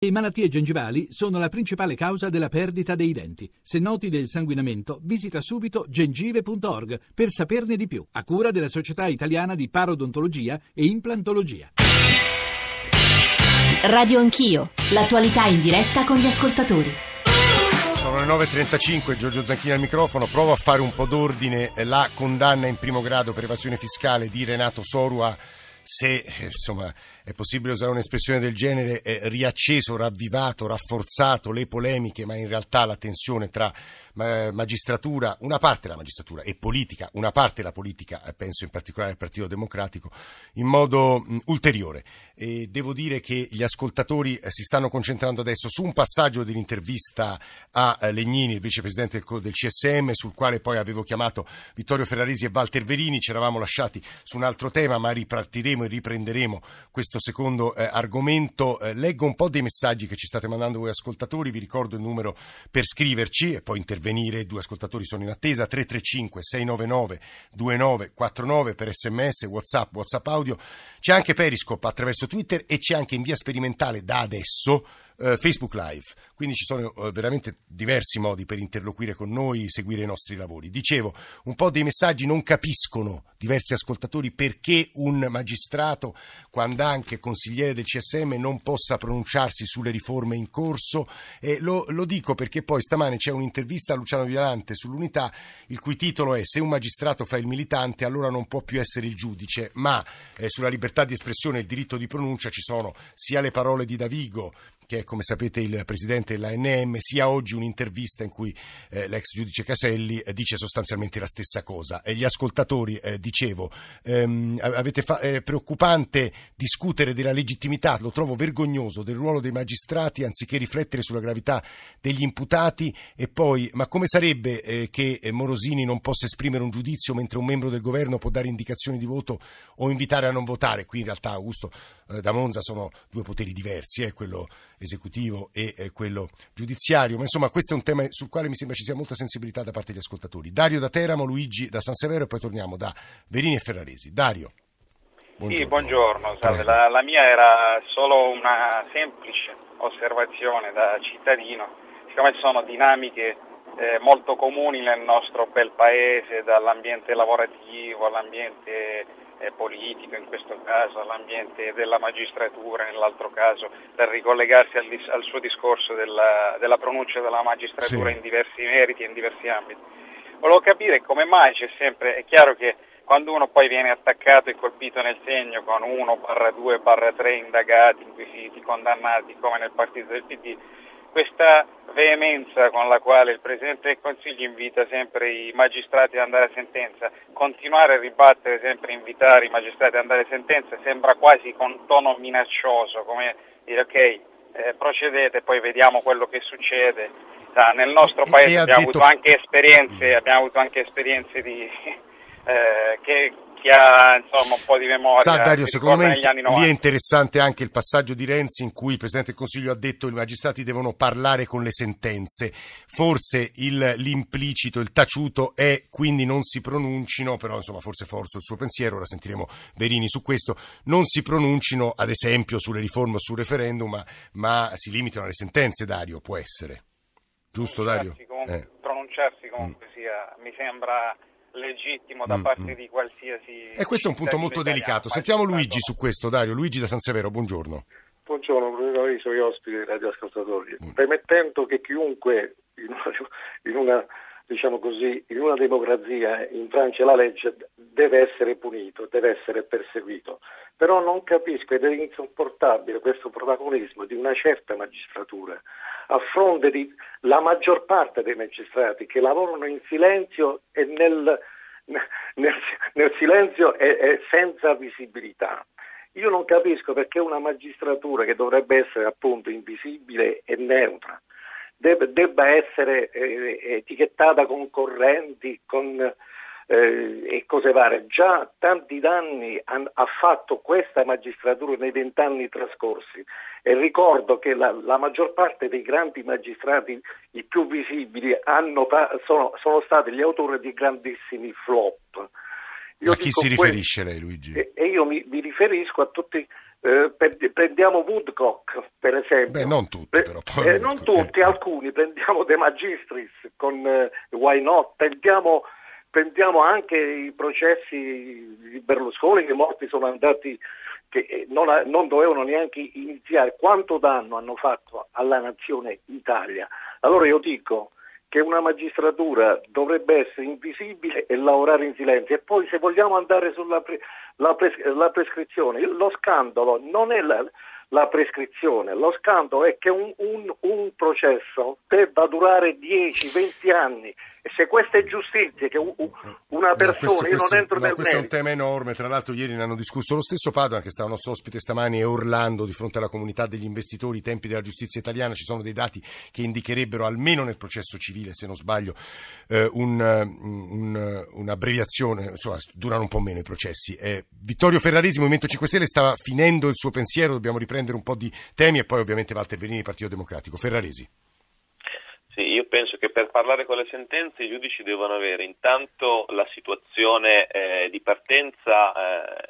Le malattie gengivali sono la principale causa della perdita dei denti. Se noti del sanguinamento, visita subito gengive.org per saperne di più, a cura della Società Italiana di Parodontologia e Implantologia. Radio Anch'io, l'attualità in diretta con gli ascoltatori. Sono le 9.35, Giorgio Zanchini al microfono, provo a fare un po' d'ordine la condanna in primo grado per evasione fiscale di Renato Sorua se eh, insomma, è possibile usare un'espressione del genere, eh, riacceso, ravvivato, rafforzato le polemiche, ma in realtà la tensione tra eh, magistratura, una parte della magistratura e politica, una parte della politica, eh, penso in particolare al Partito Democratico, in modo mh, ulteriore. E devo dire che gli ascoltatori eh, si stanno concentrando adesso su un passaggio dell'intervista a eh, Legnini, il vicepresidente del, del CSM, sul quale poi avevo chiamato Vittorio Ferraresi e Walter Verini, ci eravamo lasciati su un altro tema, ma ripartiremo e riprenderemo questo secondo eh, argomento. Eh, leggo un po' dei messaggi che ci state mandando voi ascoltatori, vi ricordo il numero per scriverci e poi intervenire, due ascoltatori sono in attesa, 335 699 2949 per sms, whatsapp, whatsapp audio, c'è anche Periscope attraverso Twitter e c'è anche in via sperimentale da adesso eh, Facebook Live. Quindi ci sono eh, veramente diversi modi per interloquire con noi, seguire i nostri lavori. Dicevo, un po' dei messaggi non capiscono diversi ascoltatori perché un magistrato, quando anche consigliere del CSM, non possa pronunciarsi sulle riforme in corso. E lo, lo dico perché poi stamane c'è un'intervista a Luciano Violante sull'unità, il cui titolo è Se un magistrato fa il militante, allora non può più essere il giudice, ma eh, sulla libertà di espressione e il diritto di pronuncia ci sono sia le parole di Davigo che è come sapete il presidente dell'ANM, sia oggi un'intervista in cui eh, l'ex giudice Caselli eh, dice sostanzialmente la stessa cosa. E gli ascoltatori, eh, dicevo, ehm, fa- è preoccupante discutere della legittimità, lo trovo vergognoso, del ruolo dei magistrati anziché riflettere sulla gravità degli imputati e poi, ma come sarebbe eh, che Morosini non possa esprimere un giudizio mentre un membro del governo può dare indicazioni di voto o invitare a non votare? Qui in realtà Augusto eh, da Monza sono due poteri diversi, eh, quello esecutivo e eh, quello giudiziario, ma insomma questo è un tema sul quale mi sembra ci sia molta sensibilità da parte degli ascoltatori. Dario da Teramo, Luigi da San Severo e poi torniamo da Verini e Ferraresi. Dario. Buongiorno. Sì, buongiorno. La, la, mia era solo una semplice osservazione da cittadino, siccome sono dinamiche eh, molto comuni nel nostro bel paese, dall'ambiente lavorativo all'ambiente eh, politico in questo caso, all'ambiente della magistratura nell'altro caso, per ricollegarsi al, al suo discorso della, della, pronuncia della magistratura sì. in diversi meriti e in diversi ambiti. Volevo capire come mai c'è sempre, è chiaro che quando uno poi viene attaccato e colpito nel segno con 1 barra 2 barra 3 indagati, inquisiti, condannati come nel partito del PD, questa veemenza con la quale il Presidente del Consiglio invita sempre i magistrati ad andare a sentenza, continuare a ribattere sempre invitare i magistrati ad andare a sentenza sembra quasi con tono minaccioso, come dire ok, eh, procedete, poi vediamo quello che succede. Ah, nel nostro paese abbiamo, detto... avuto abbiamo, avuto anche esperienze, di, eh, che, chi ha insomma, un po' di memoria. Sa Dario, secondo me lì è interessante anche il passaggio di Renzi in cui il Presidente del Consiglio ha detto che i magistrati devono parlare con le sentenze. Forse il, l'implicito, il taciuto è quindi non si pronuncino, però insomma forse forse il suo pensiero, ora sentiremo Verini su questo, non si pronuncino ad esempio sulle riforme o sul referendum, ma, ma si limitano alle sentenze, Dario, può essere. Giusto Dario? Comunque, eh. Pronunciarsi comunque mm. sia, mi sembra legittimo da mm, parte mm. di qualsiasi... E questo è un punto molto delicato. Sentiamo Luigi su questo, Dario. Luigi da San Severo, buongiorno. Buongiorno, Bruno sono gli ospiti dei radioascoltatori. Mm. Premettendo che chiunque in una, in una, diciamo così, in una democrazia infrange la legge deve essere punito, deve essere perseguito. Però non capisco ed è insopportabile questo protagonismo di una certa magistratura a fronte della maggior parte dei magistrati che lavorano in silenzio e nel, nel, nel silenzio e, e senza visibilità. Io non capisco perché una magistratura che dovrebbe essere appunto invisibile e neutra debba essere eh, etichettata con correnti, con eh, e cose varie. Già tanti danni han, ha fatto questa magistratura nei vent'anni trascorsi e ricordo che la, la, maggior parte dei grandi magistrati, i più visibili, hanno, sono, sono stati gli autori di grandissimi flop. Io a chi si riferisce lei Luigi? E, e io mi, mi, riferisco a tutti eh, prendiamo Woodcock per esempio. Beh, non tutti, però. Eh, non tutti, alcuni. Prendiamo De Magistris con eh, Why Not, prendiamo, prendiamo, anche i processi di Berlusconi che morti sono andati che eh, non, non, dovevano neanche iniziare. Quanto danno hanno fatto alla nazione Italia? Allora io dico che una magistratura dovrebbe essere invisibile e lavorare in silenzio. E poi se vogliamo andare sulla pre, la pres- la prescrizione, lo scandalo non è la, la prescrizione. Lo scandalo è che un, un, un processo debba durare 10-20 anni se questa è giustizia, che una persona, no, questo, io non entro no, nel questo merito. è un tema enorme, tra l'altro ieri ne hanno discusso lo stesso Padoan che stava nostro ospite stamani e Orlando di fronte alla comunità degli investitori, i tempi della giustizia italiana, ci sono dei dati che indicherebbero almeno nel processo civile, se non sbaglio, eh, un, un, un'abbreviazione, insomma durano un po' meno i processi. Eh, Vittorio Ferraresi, Movimento 5 Stelle, stava finendo il suo pensiero, dobbiamo riprendere un po' di temi e poi ovviamente Walter Verini, Partito Democratico. Ferraresi. Sì, io penso che per parlare con le sentenze i giudici devono avere intanto la situazione eh, di partenza eh,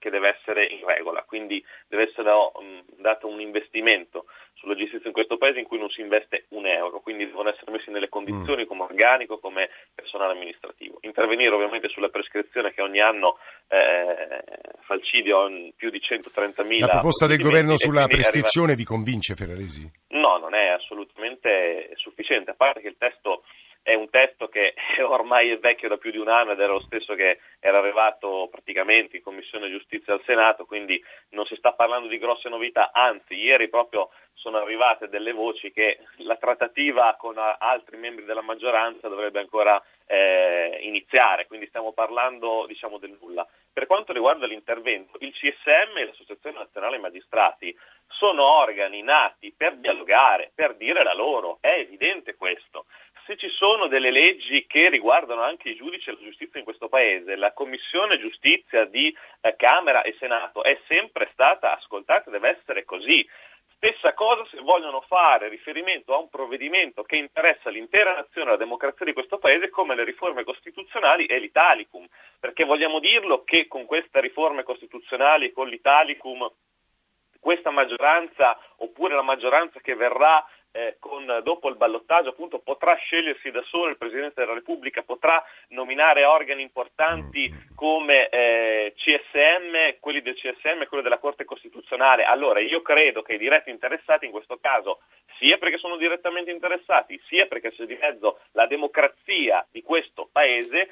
che deve essere in regola, quindi deve essere um, dato un investimento sulla giustizia in questo paese in cui non si investe un euro, quindi devono essere messi nelle condizioni mm. come organico, come personale amministrativo. Intervenire ovviamente sulla prescrizione che ogni anno eh, falcidio più di 130.000. La proposta del governo sulla prescrizione arriva... vi convince Ferraresi? No, non è assolutamente sufficiente, a parte che il testo è un testo che ormai è vecchio da più di un anno ed era lo stesso che era arrivato praticamente in Commissione Giustizia al Senato, quindi non si sta parlando di grosse novità, anzi ieri proprio sono arrivate delle voci che la trattativa con altri membri della maggioranza dovrebbe ancora eh, iniziare, quindi stiamo parlando diciamo, del nulla. Per quanto riguarda l'intervento, il CSM e l'Associazione Nazionale Magistrati sono organi nati per dialogare, per dire la loro, è evidente questo. Se ci sono delle leggi che riguardano anche i giudici e la giustizia in questo Paese, la Commissione Giustizia di eh, Camera e Senato è sempre stata ascoltata deve essere così. Stessa cosa se vogliono fare riferimento a un provvedimento che interessa l'intera nazione e la democrazia di questo Paese come le riforme costituzionali e l'Italicum, perché vogliamo dirlo che con queste riforme costituzionali e con l'Italicum questa maggioranza oppure la maggioranza che verrà eh, con, dopo il ballottaggio appunto potrà scegliersi da solo il Presidente della Repubblica, potrà nominare organi importanti come eh, CSM, quelli del CSM e quelli della Corte Costituzionale. Allora io credo che i diretti interessati in questo caso, sia perché sono direttamente interessati, sia perché c'è di mezzo la democrazia di questo Paese,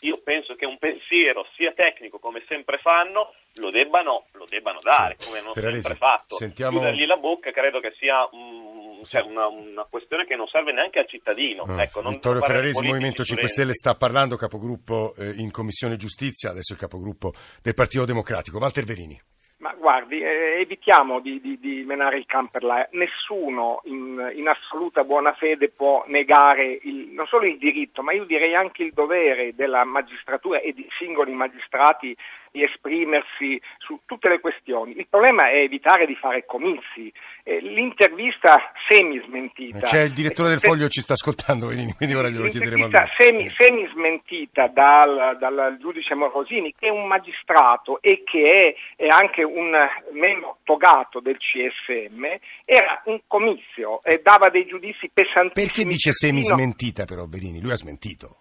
io penso che un pensiero sia tecnico come sempre fanno lo debbano, debbano dare come non Ferraresi, sempre fatto. sentiamo... chiudergli la bocca credo che sia un, cioè una, una, questione che non serve neanche al cittadino. Ah, ecco, Vittorio Ferraresi Movimento 5 Stelle sta parlando capogruppo eh, in Commissione Giustizia adesso il capogruppo del Partito Democratico. Walter Verini. Ma guardi, eh, evitiamo di, di, di, menare il camper Nessuno in, in, assoluta buona fede può negare il, non solo il diritto, ma io direi anche il dovere della magistratura e di singoli magistrati di esprimersi su tutte le questioni. Il problema è evitare di fare comizi. Eh, l'intervista semi-smentita. C'è il direttore del Foglio ci sta ascoltando, quindi ora glielo chiederemo a lui. Semi, semi-smentita dal, dal, giudice Morosini, che è un magistrato e che è, è anche un membro togato del CSM, era un comizio e dava dei giudizi pesantissimi. Perché dice semi-smentita però Berini? Lui ha smentito.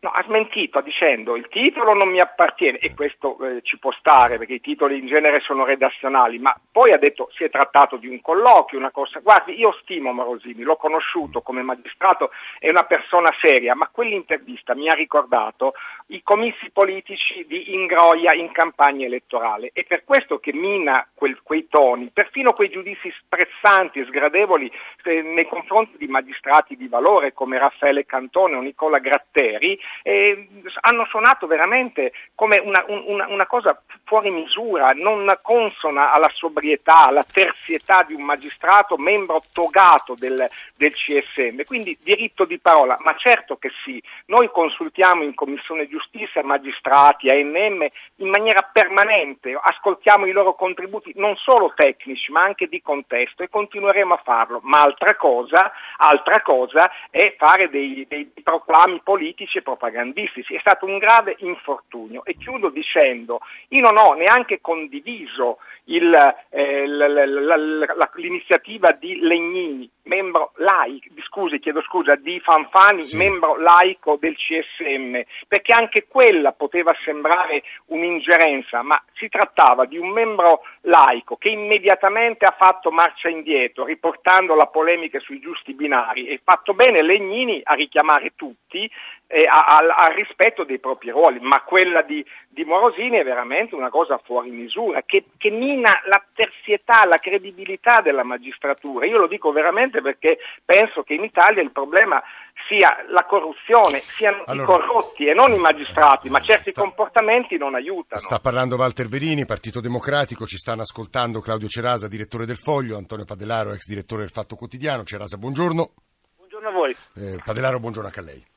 No, ha smentito dicendo il titolo non mi appartiene e questo eh, ci può stare perché i titoli in genere sono redazionali, ma poi ha detto si è trattato di un colloquio, una cosa. Guardi, io stimo Morosini, l'ho conosciuto come magistrato, è una persona seria, ma quell'intervista mi ha ricordato i comizi politici di Ingroia in campagna elettorale. È per questo che mina quel, quei toni, perfino quei giudizi sprezzanti e sgradevoli eh, nei confronti di magistrati di valore come Raffaele Cantone o Nicola Gratteri eh, hanno suonato veramente come una, una, una, cosa fuori misura, non consona alla sobrietà, alla terzietà di un magistrato membro togato del, del CSM. Quindi diritto di parola, ma certo che sì, noi consultiamo in Commissione Giustizia magistrati, ANM in maniera permanente, ascoltiamo i loro contributi non solo tecnici ma anche di contesto e continueremo a farlo, ma altra cosa, altra cosa è fare dei, dei proclami politici e propagandistici, è stato un grave infortunio. E chiudo dicendo, io non ho neanche condiviso il, eh, l'iniziativa di Legnini, membro laico, scusi, chiedo scusa, di Fanfani, sì. membro laico del CSM, perché anche quella poteva sembrare un'ingerenza, ma si trattava di un membro laico che immediatamente ha fatto marcia indietro, riportando la polemica sui giusti binari e fatto bene Legnini a richiamare tutti al, al, rispetto dei propri ruoli, ma quella di, di, Morosini è veramente una cosa fuori misura, che, che mina la terzietà, la credibilità della magistratura. Io lo dico veramente perché penso che in Italia il problema sia la corruzione, siano allora, i corrotti e non i magistrati, ma certi sta, comportamenti non aiutano. Sta parlando Walter Verini, Partito Democratico, ci stanno ascoltando Claudio Cerasa, direttore del Foglio, Antonio Padellaro, ex direttore del Fatto Quotidiano. Cerasa, buongiorno. Buongiorno a voi. Eh, Padellaro, buongiorno anche a lei.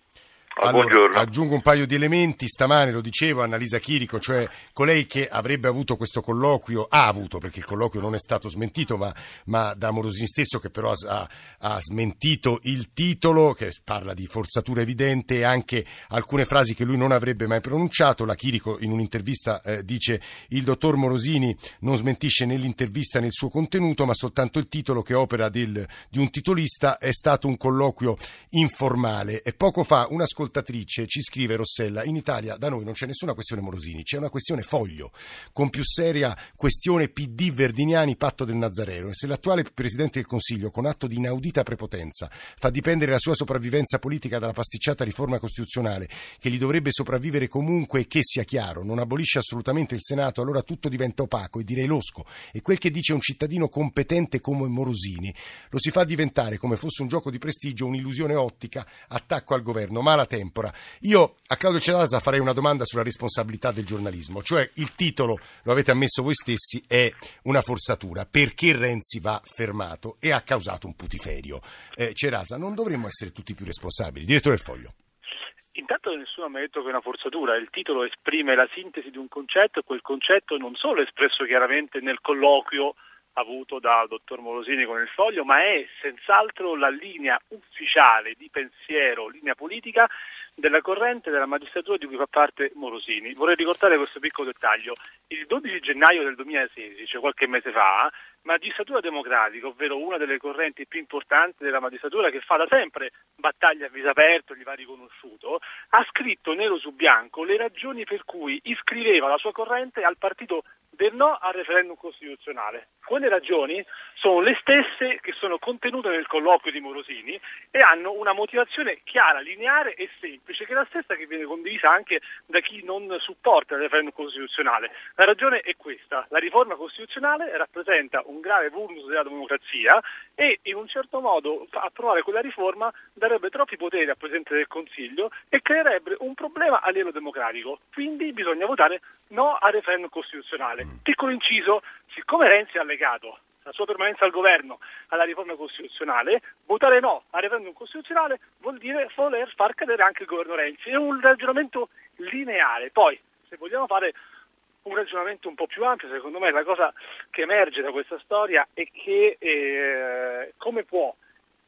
Allora, aggiungo un paio di elementi, stamane lo dicevo Annalisa Chirico, cioè colei che avrebbe avuto questo colloquio, ha avuto perché il colloquio non è stato smentito, ma, ma da Morosini stesso che però ha, ha, smentito il titolo, che parla di forzatura evidente e anche alcune frasi che lui non avrebbe mai pronunciato. La Chirico in un'intervista eh, dice il dottor Morosini non smentisce nell'intervista nel suo contenuto, ma soltanto il titolo che opera del, di un titolista è stato un colloquio informale. E poco fa una ascoltatrice ci scrive Rossella, in Italia da noi non c'è nessuna questione Morosini, c'è una questione foglio, con più seria questione PD Verdiniani patto del Nazareno. E se l'attuale Presidente del Consiglio con atto di inaudita prepotenza fa dipendere la sua sopravvivenza politica dalla pasticciata riforma costituzionale che gli dovrebbe sopravvivere comunque e che sia chiaro, non abolisce assolutamente il Senato, allora tutto diventa opaco e direi losco. E quel che dice un cittadino competente come Morosini lo si fa diventare come fosse un gioco di prestigio, un'illusione ottica, attacco al governo, mala tempora. Io a Claudio Celasa farei una domanda sulla responsabilità del giornalismo, cioè il titolo, lo avete ammesso voi stessi, è una forzatura. Perché Renzi va fermato e ha causato un putiferio? Eh, Cerasa, non dovremmo essere tutti più responsabili. Direttore del Foglio. Intanto nessuno mi ha detto che è una forzatura, il titolo esprime la sintesi di un concetto e quel concetto non solo è espresso chiaramente nel colloquio avuto dal dottor Morosini con il foglio, ma è senz'altro la linea ufficiale di pensiero, linea politica della corrente della magistratura di cui fa parte Morosini. Vorrei ricordare questo piccolo dettaglio. Il 12 gennaio del 2016, cioè qualche mese fa, Magistratura Democratica, ovvero una delle correnti più importanti della magistratura che fa da sempre battaglia a viso aperto, gli va riconosciuto, ha scritto nero su bianco le ragioni per cui iscriveva la sua corrente al partito del no al referendum costituzionale. Quelle ragioni sono le stesse che sono contenute nel colloquio di Morosini e hanno una motivazione chiara, lineare e semplice, che è la stessa che viene condivisa anche da chi non supporta il referendum costituzionale. La ragione è questa, la riforma costituzionale rappresenta un grave vulnus della democrazia e in un certo modo approvare quella riforma darebbe troppi poteri al Presidente del Consiglio e creerebbe un problema a livello democratico. Quindi bisogna votare no al referendum costituzionale. Piccolo inciso, siccome Renzi ha legato la sua permanenza al governo alla riforma costituzionale, votare no al referendum costituzionale vuol dire voler far cadere anche il governo Renzi. È un ragionamento lineare. Poi, se vogliamo fare un ragionamento un po' più ampio, secondo me la cosa che emerge da questa storia è che eh, come può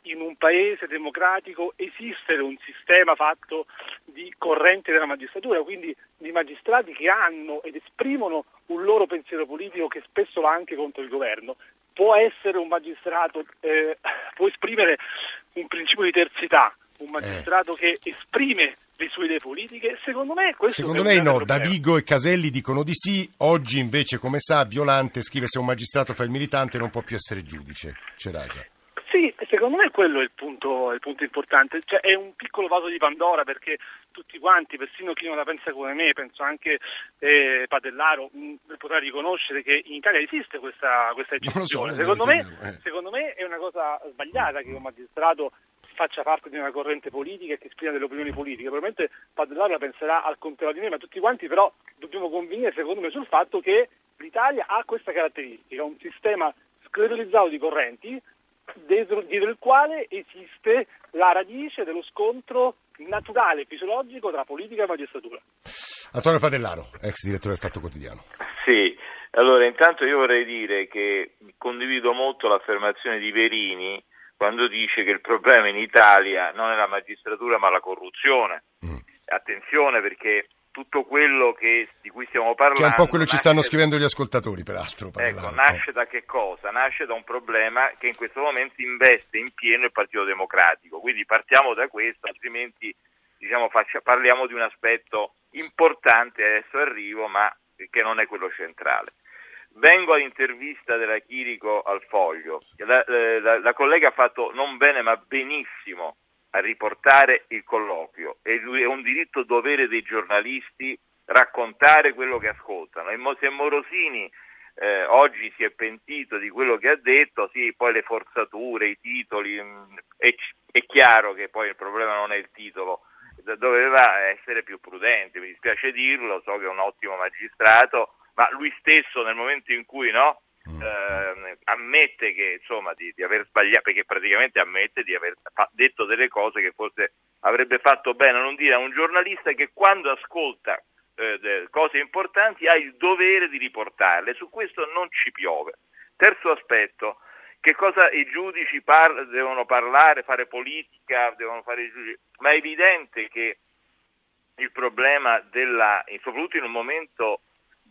in un paese democratico esistere un sistema fatto di corrente della magistratura, quindi di magistrati che hanno ed esprimono un loro pensiero politico che spesso va anche contro il governo. Può essere un magistrato, eh, può esprimere un principio di terzità, un magistrato eh. che esprime le sue idee politiche? Secondo me questo Secondo lei no, Davigo e Caselli dicono di sì, oggi invece come sa Violante scrive se un magistrato fa il militante non può più essere giudice. Cerasa. Secondo me quello è il punto, il punto importante, cioè, è un piccolo vaso di Pandora perché tutti quanti, persino chi non la pensa come me, penso anche eh, Padellaro, mh, potrà riconoscere che in Italia esiste questa, questa eccezione. So, secondo, me, eh. secondo me è una cosa sbagliata che un magistrato faccia parte di una corrente politica e che esprima delle opinioni politiche. Probabilmente Padellaro la penserà al contrario di me, ma tutti quanti però dobbiamo convenire, secondo me, sul fatto che l'Italia ha questa caratteristica, un sistema sclerotizzato di correnti dietro, dietro il quale esiste la radice dello scontro naturale, fisiologico tra politica e magistratura. Antonio Padellaro, ex direttore del Fatto Quotidiano. Sì, allora intanto io vorrei dire che condivido molto l'affermazione di Verini quando dice che il problema in Italia non è la magistratura ma la corruzione. Mm. attenzione perché tutto quello che, di cui stiamo parlando... Che è un po' quello che ci stanno scrivendo gli ascoltatori, peraltro. Ecco, nasce da che cosa? Nasce da un problema che in questo momento investe in pieno il Partito Democratico, quindi partiamo da questo, altrimenti diciamo, faccia- parliamo di un aspetto importante, adesso arrivo, ma che non è quello centrale. Vengo all'intervista della Chirico al Foglio. La, eh, la- la collega ha fatto non bene ma benissimo a riportare il colloquio. È, un diritto dovere dei giornalisti raccontare quello che ascoltano. E se Morosini eh, oggi si è pentito di quello che ha detto, sì, poi le forzature, i titoli, mh, è, è chiaro che poi il problema non è il titolo, doveva essere più prudente, mi dispiace dirlo, so che è un ottimo magistrato, ma lui stesso nel momento in cui no, eh, ammette che insomma di, di aver sbagliato, perché praticamente ammette di aver fa- detto delle cose che forse avrebbe fatto bene a non dire a un giornalista che quando ascolta eh, cose importanti ha il dovere di riportarle, su questo non ci piove. Terzo aspetto, che cosa i giudici par- devono parlare, fare politica, devono fare i giudici, ma è evidente che il problema della, soprattutto in un momento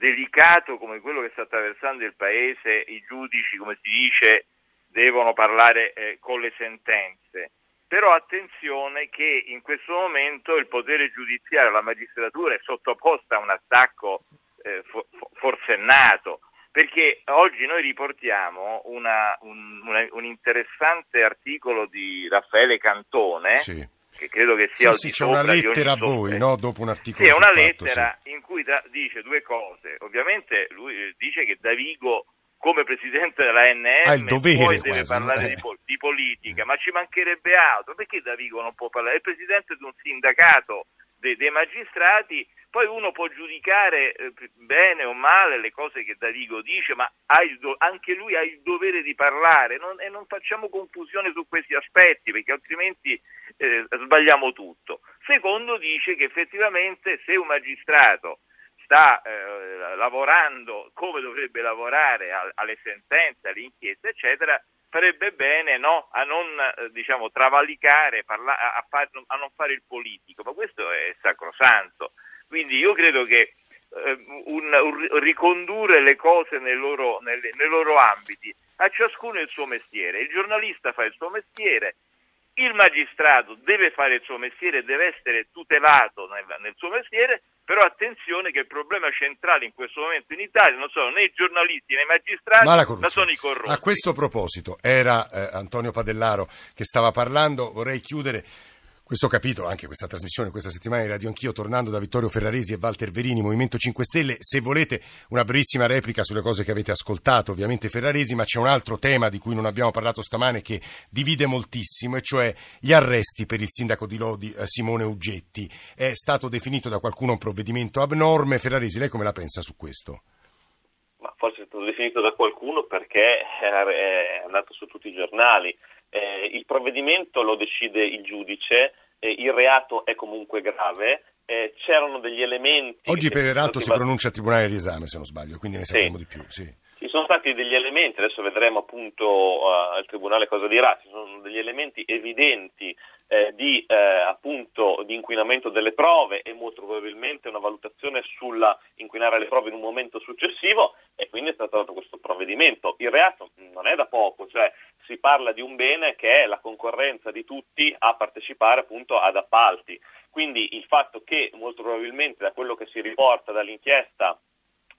delicato come quello che sta attraversando il Paese, i giudici, come si dice, devono parlare eh, con le sentenze. Però attenzione che in questo momento il potere giudiziario, la magistratura è sottoposta a un attacco eh, fo- fo- forsennato, perché oggi noi riportiamo una- un, una- un interessante articolo di Raffaele Cantone, Sì. Che credo che Sì, sia sì, di c'è una lettera a voi, no? Dopo un articolo sì, è una fatto, lettera in cui tra- dice due cose. Ovviamente lui eh, dice che Davigo, come presidente della NM, Ha il dovere poi deve quasi, parlare Eh. di, po- di politica, ma ci mancherebbe altro. Perché Davigo non può parlare? È il presidente di un sindacato dei, dei magistrati, poi uno può giudicare eh, bene o male le cose che Davigo dice, ma do- anche lui ha il dovere di parlare non- e non facciamo confusione su questi aspetti perché altrimenti eh, sbagliamo tutto. Secondo dice che effettivamente se un magistrato sta eh, lavorando come dovrebbe lavorare a- alle sentenze, alle inchieste, eccetera, farebbe bene no, a non eh, diciamo, travalicare, parla- a, far- a non fare il politico, ma questo è sacrosanto. Quindi io credo che eh, un, un- ricondurre le cose nei loro, nelle- nei loro ambiti, a ciascuno il suo mestiere, il giornalista fa il suo mestiere, il magistrato deve fare il suo mestiere, deve essere tutelato nel, nel suo mestiere, però attenzione che il problema centrale in questo momento in Italia non sono né i giornalisti né i magistrati, Ma ma sono i corrotti. A questo proposito, era eh, Antonio Padellaro che stava parlando, vorrei chiudere questo capitolo, anche questa trasmissione, questa settimana di Radio Anch'io, tornando da Vittorio Ferraresi e Walter Verini, Movimento 5 Stelle. Se volete una brevissima replica sulle cose che avete ascoltato, ovviamente Ferraresi, ma c'è un altro tema di cui non abbiamo parlato stamane che divide moltissimo, e cioè gli arresti per il sindaco di Lodi, eh, Simone Uggetti. È stato definito da qualcuno un provvedimento abnorme. Ferraresi, lei come la pensa su questo? ma forse è stato definito da qualcuno perché è- è andato su tutti i giornali. Eh, il provvedimento lo decide il giudice, eh, il reato è comunque grave, eh, c'erano degli elementi... Oggi che- peraltro si che- pronuncia il Tribunale di Esame, se non sbaglio, quindi ne Sì. sapremo di più. Sì. Ci sono stati degli elementi, adesso vedremo appunto eh, al Tribunale cosa dirà, ci sono degli elementi evidenti eh, di, eh, appunto, di inquinamento delle prove e molto probabilmente una valutazione sulla inquinare le prove in un momento successivo e quindi è stato dato questo provvedimento. Il reato non è da poco, cioè si parla di un bene che è la concorrenza di tutti a partecipare appunto ad appalti. Quindi il fatto che molto probabilmente da quello che si riporta dall'inchiesta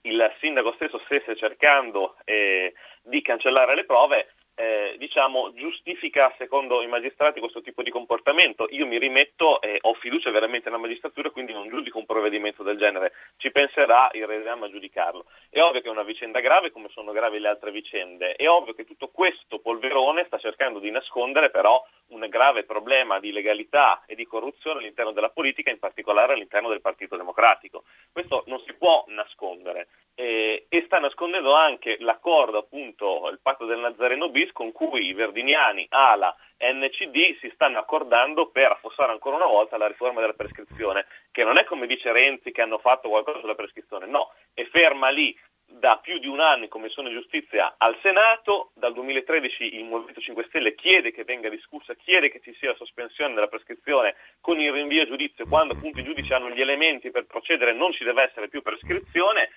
il sindaco stesso stesse cercando eh, di cancellare le prove, eh, diciamo, giustifica secondo i magistrati questo tipo di comportamento. Io mi rimetto e ho fiducia veramente nella magistratura, quindi non giudico un provvedimento del genere. Ci penserà il Re a giudicarlo. È ovvio che è una vicenda grave, come sono gravi le altre vicende. È ovvio che tutto questo polverone sta cercando di nascondere però un grave problema di legalità e di corruzione all'interno della politica, in particolare all'interno del Partito Democratico. Questo non si può nascondere eh, e sta nascondendo anche l'accordo, appunto, il patto del Nazareno bis con cui i verdiniani, ALA NCD si stanno accordando per affossare ancora una volta la riforma della prescrizione, che non è come dice Renzi che hanno fatto qualcosa sulla prescrizione, no, è ferma lì da più di un anno in Commissione Giustizia al Senato, dal 2013 il Movimento 5 Stelle chiede che venga discussa, chiede che ci sia la sospensione della prescrizione con il rinvio a giudizio quando appunto i giudici hanno gli elementi per procedere non ci deve essere più prescrizione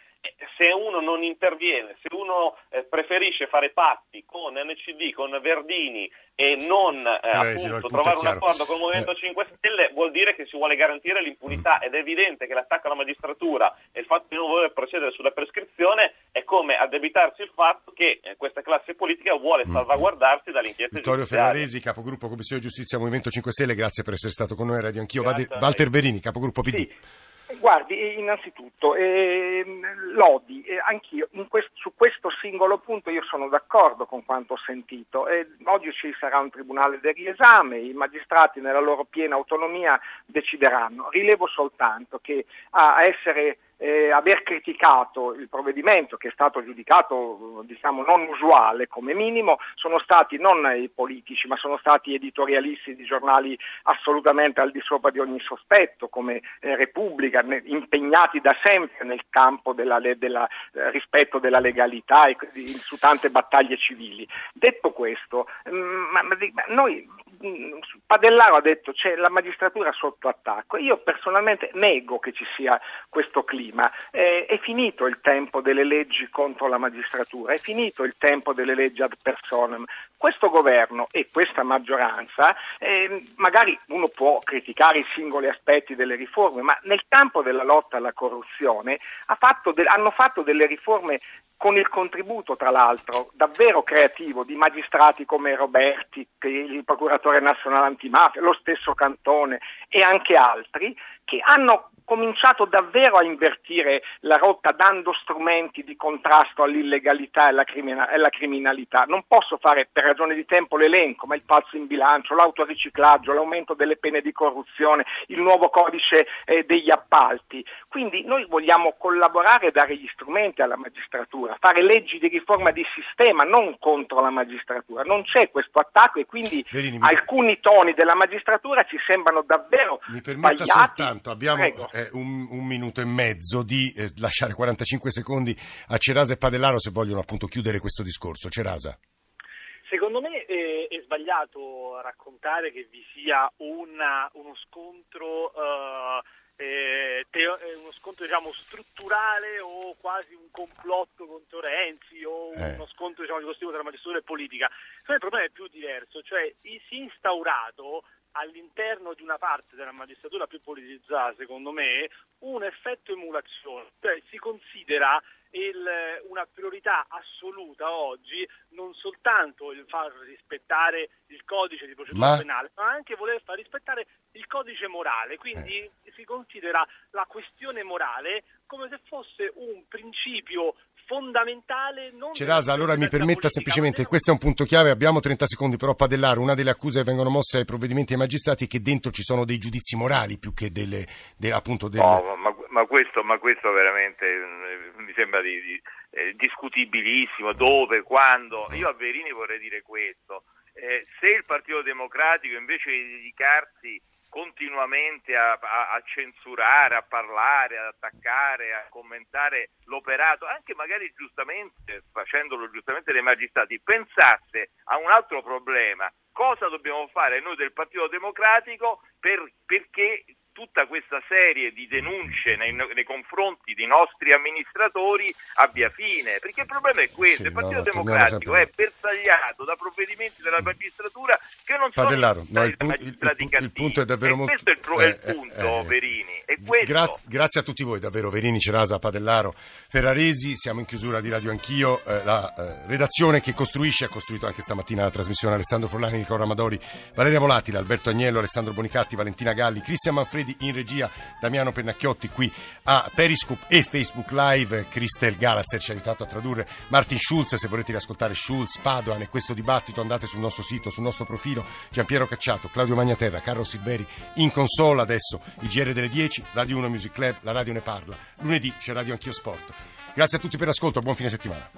se uno non interviene, se uno eh, preferisce fare patti con NCD, con Verdini e non eh, appunto, trovare un accordo con il Movimento eh. 5 Stelle, vuol dire che si vuole garantire l'impunità mm. ed è evidente che l'attacco alla magistratura e il fatto di non voler procedere sulla prescrizione è come addebitarsi il fatto che eh, questa classe politica vuole mm. salvaguardarsi dall'inchiesta Vittorio Ferraresi, capogruppo Commissione Giustizia Movimento 5 Stelle, grazie per essere stato con noi a Radio Anch'io. Walter Verini, capogruppo PD. Sì. Guardi, innanzitutto, eh, Lodi, eh, anch'io quest- su questo singolo punto io sono d'accordo con quanto ho sentito. Eh, oggi ci sarà un tribunale del riesame, i magistrati nella loro piena autonomia decideranno. Rilevo soltanto che a essere eh, aver criticato il provvedimento che è stato giudicato diciamo, non usuale come minimo sono stati non i politici ma sono stati editorialisti di giornali assolutamente al di sopra di ogni sospetto come eh, Repubblica ne, impegnati da sempre nel campo della, della eh, rispetto della legalità e su tante battaglie civili. Detto questo, mh, mm, ma, ma, noi Padellaro ha detto c'è la magistratura sotto attacco. Io personalmente nego che ci sia questo clima. Eh, è finito il tempo delle leggi contro la magistratura, è finito il tempo delle leggi ad personam. Questo governo e questa maggioranza, eh, magari uno può criticare i singoli aspetti delle riforme, ma nel campo della lotta alla corruzione ha fatto de- hanno fatto delle riforme con il contributo, tra l'altro, davvero creativo di magistrati come Roberti, il procuratore nazionale antimafia, lo stesso Cantone e anche altri, che hanno cominciato davvero a invertire la rotta dando strumenti di contrasto all'illegalità e alla, crimina- e alla, criminalità. Non posso fare per ragione di tempo l'elenco, ma il falso in bilancio, l'autoriciclaggio, l'aumento delle pene di corruzione, il nuovo codice eh, degli appalti. Quindi noi vogliamo collaborare e dare gli strumenti alla magistratura, fare leggi di riforma di sistema, non contro la magistratura. Non c'è questo attacco e quindi Verini, alcuni toni della magistratura ci sembrano davvero mi permetta sbagliati. soltanto, abbiamo eh, un, un, minuto e mezzo di eh, lasciare 45 secondi a Cerasa e Padellaro se vogliono appunto chiudere questo discorso. Cerasa. Secondo me eh, è sbagliato raccontare che vi sia una, uno scontro uh, eh, teo- uno scontro diciamo, strutturale o quasi un complotto contro Renzi o eh. uno scontro diciamo, di questo tipo tra magistratura e politica. il problema è più diverso, cioè si è instaurato all'interno di una parte della magistratura più politizzata, secondo me, un effetto emulazione, cioè si considera il, una priorità assoluta oggi non soltanto il far rispettare il codice di procedura ma... penale, ma anche voler far rispettare il codice morale. Quindi eh. si considera la questione morale come se fosse un principio fondamentale. Non Cerasa, allora mi permetta politica, semplicemente, questo è un punto chiave, abbiamo 30 secondi però a padellare, una delle accuse che vengono mosse ai provvedimenti dei magistrati è che dentro ci sono dei giudizi morali più che delle, de, appunto delle... No, ma, ma, questo, ma questo veramente eh, mi sembra di, di, eh, discutibilissimo, dove, quando. Io a Verini vorrei dire questo, eh, se il Partito Democratico invece di dedicarsi continuamente a, a, a, censurare, a parlare, ad attaccare, a commentare l'operato, anche magari giustamente, facendolo giustamente dai magistrati, pensasse a un altro problema. Cosa dobbiamo fare noi del Partito Democratico per, perché tutta questa serie di denunce nei, nei, confronti dei nostri amministratori abbia fine. Perché il problema è questo: sì, il Partito no, Democratico è bersagliato da provvedimenti della magistratura che non sono no, il, pu- il, il, il, punto è davvero e molto. Questo è il, pro- eh, è il punto, eh, Verini. Gra- grazie a tutti voi, davvero, Verini, Cerasa, Padellaro, Ferraresi. Siamo in chiusura di Radio Anch'io. Eh, la eh, redazione che costruisce ha costruito anche stamattina la trasmissione Alessandro Forlani, Nicola Amadori, Valeria Volatile, Alberto Agnello, Alessandro Bonicatti, Valentina Galli, Cristian Manfredi in regia Damiano Pennacchiotti qui a Periscope e Facebook Live, Christel Galazzer ci ha aiutato a tradurre, Martin Schulz, se volete riascoltare Schulz, Padoan e questo dibattito andate sul nostro sito, sul nostro profilo, Giampiero Cacciato, Claudio Magnaterra, Carlo Silveri in console adesso, il GR delle 10, Radio 1 Music Club, la radio ne parla, lunedì c'è Radio Anch'io Sport. Grazie a tutti per l'ascolto, buon fine settimana.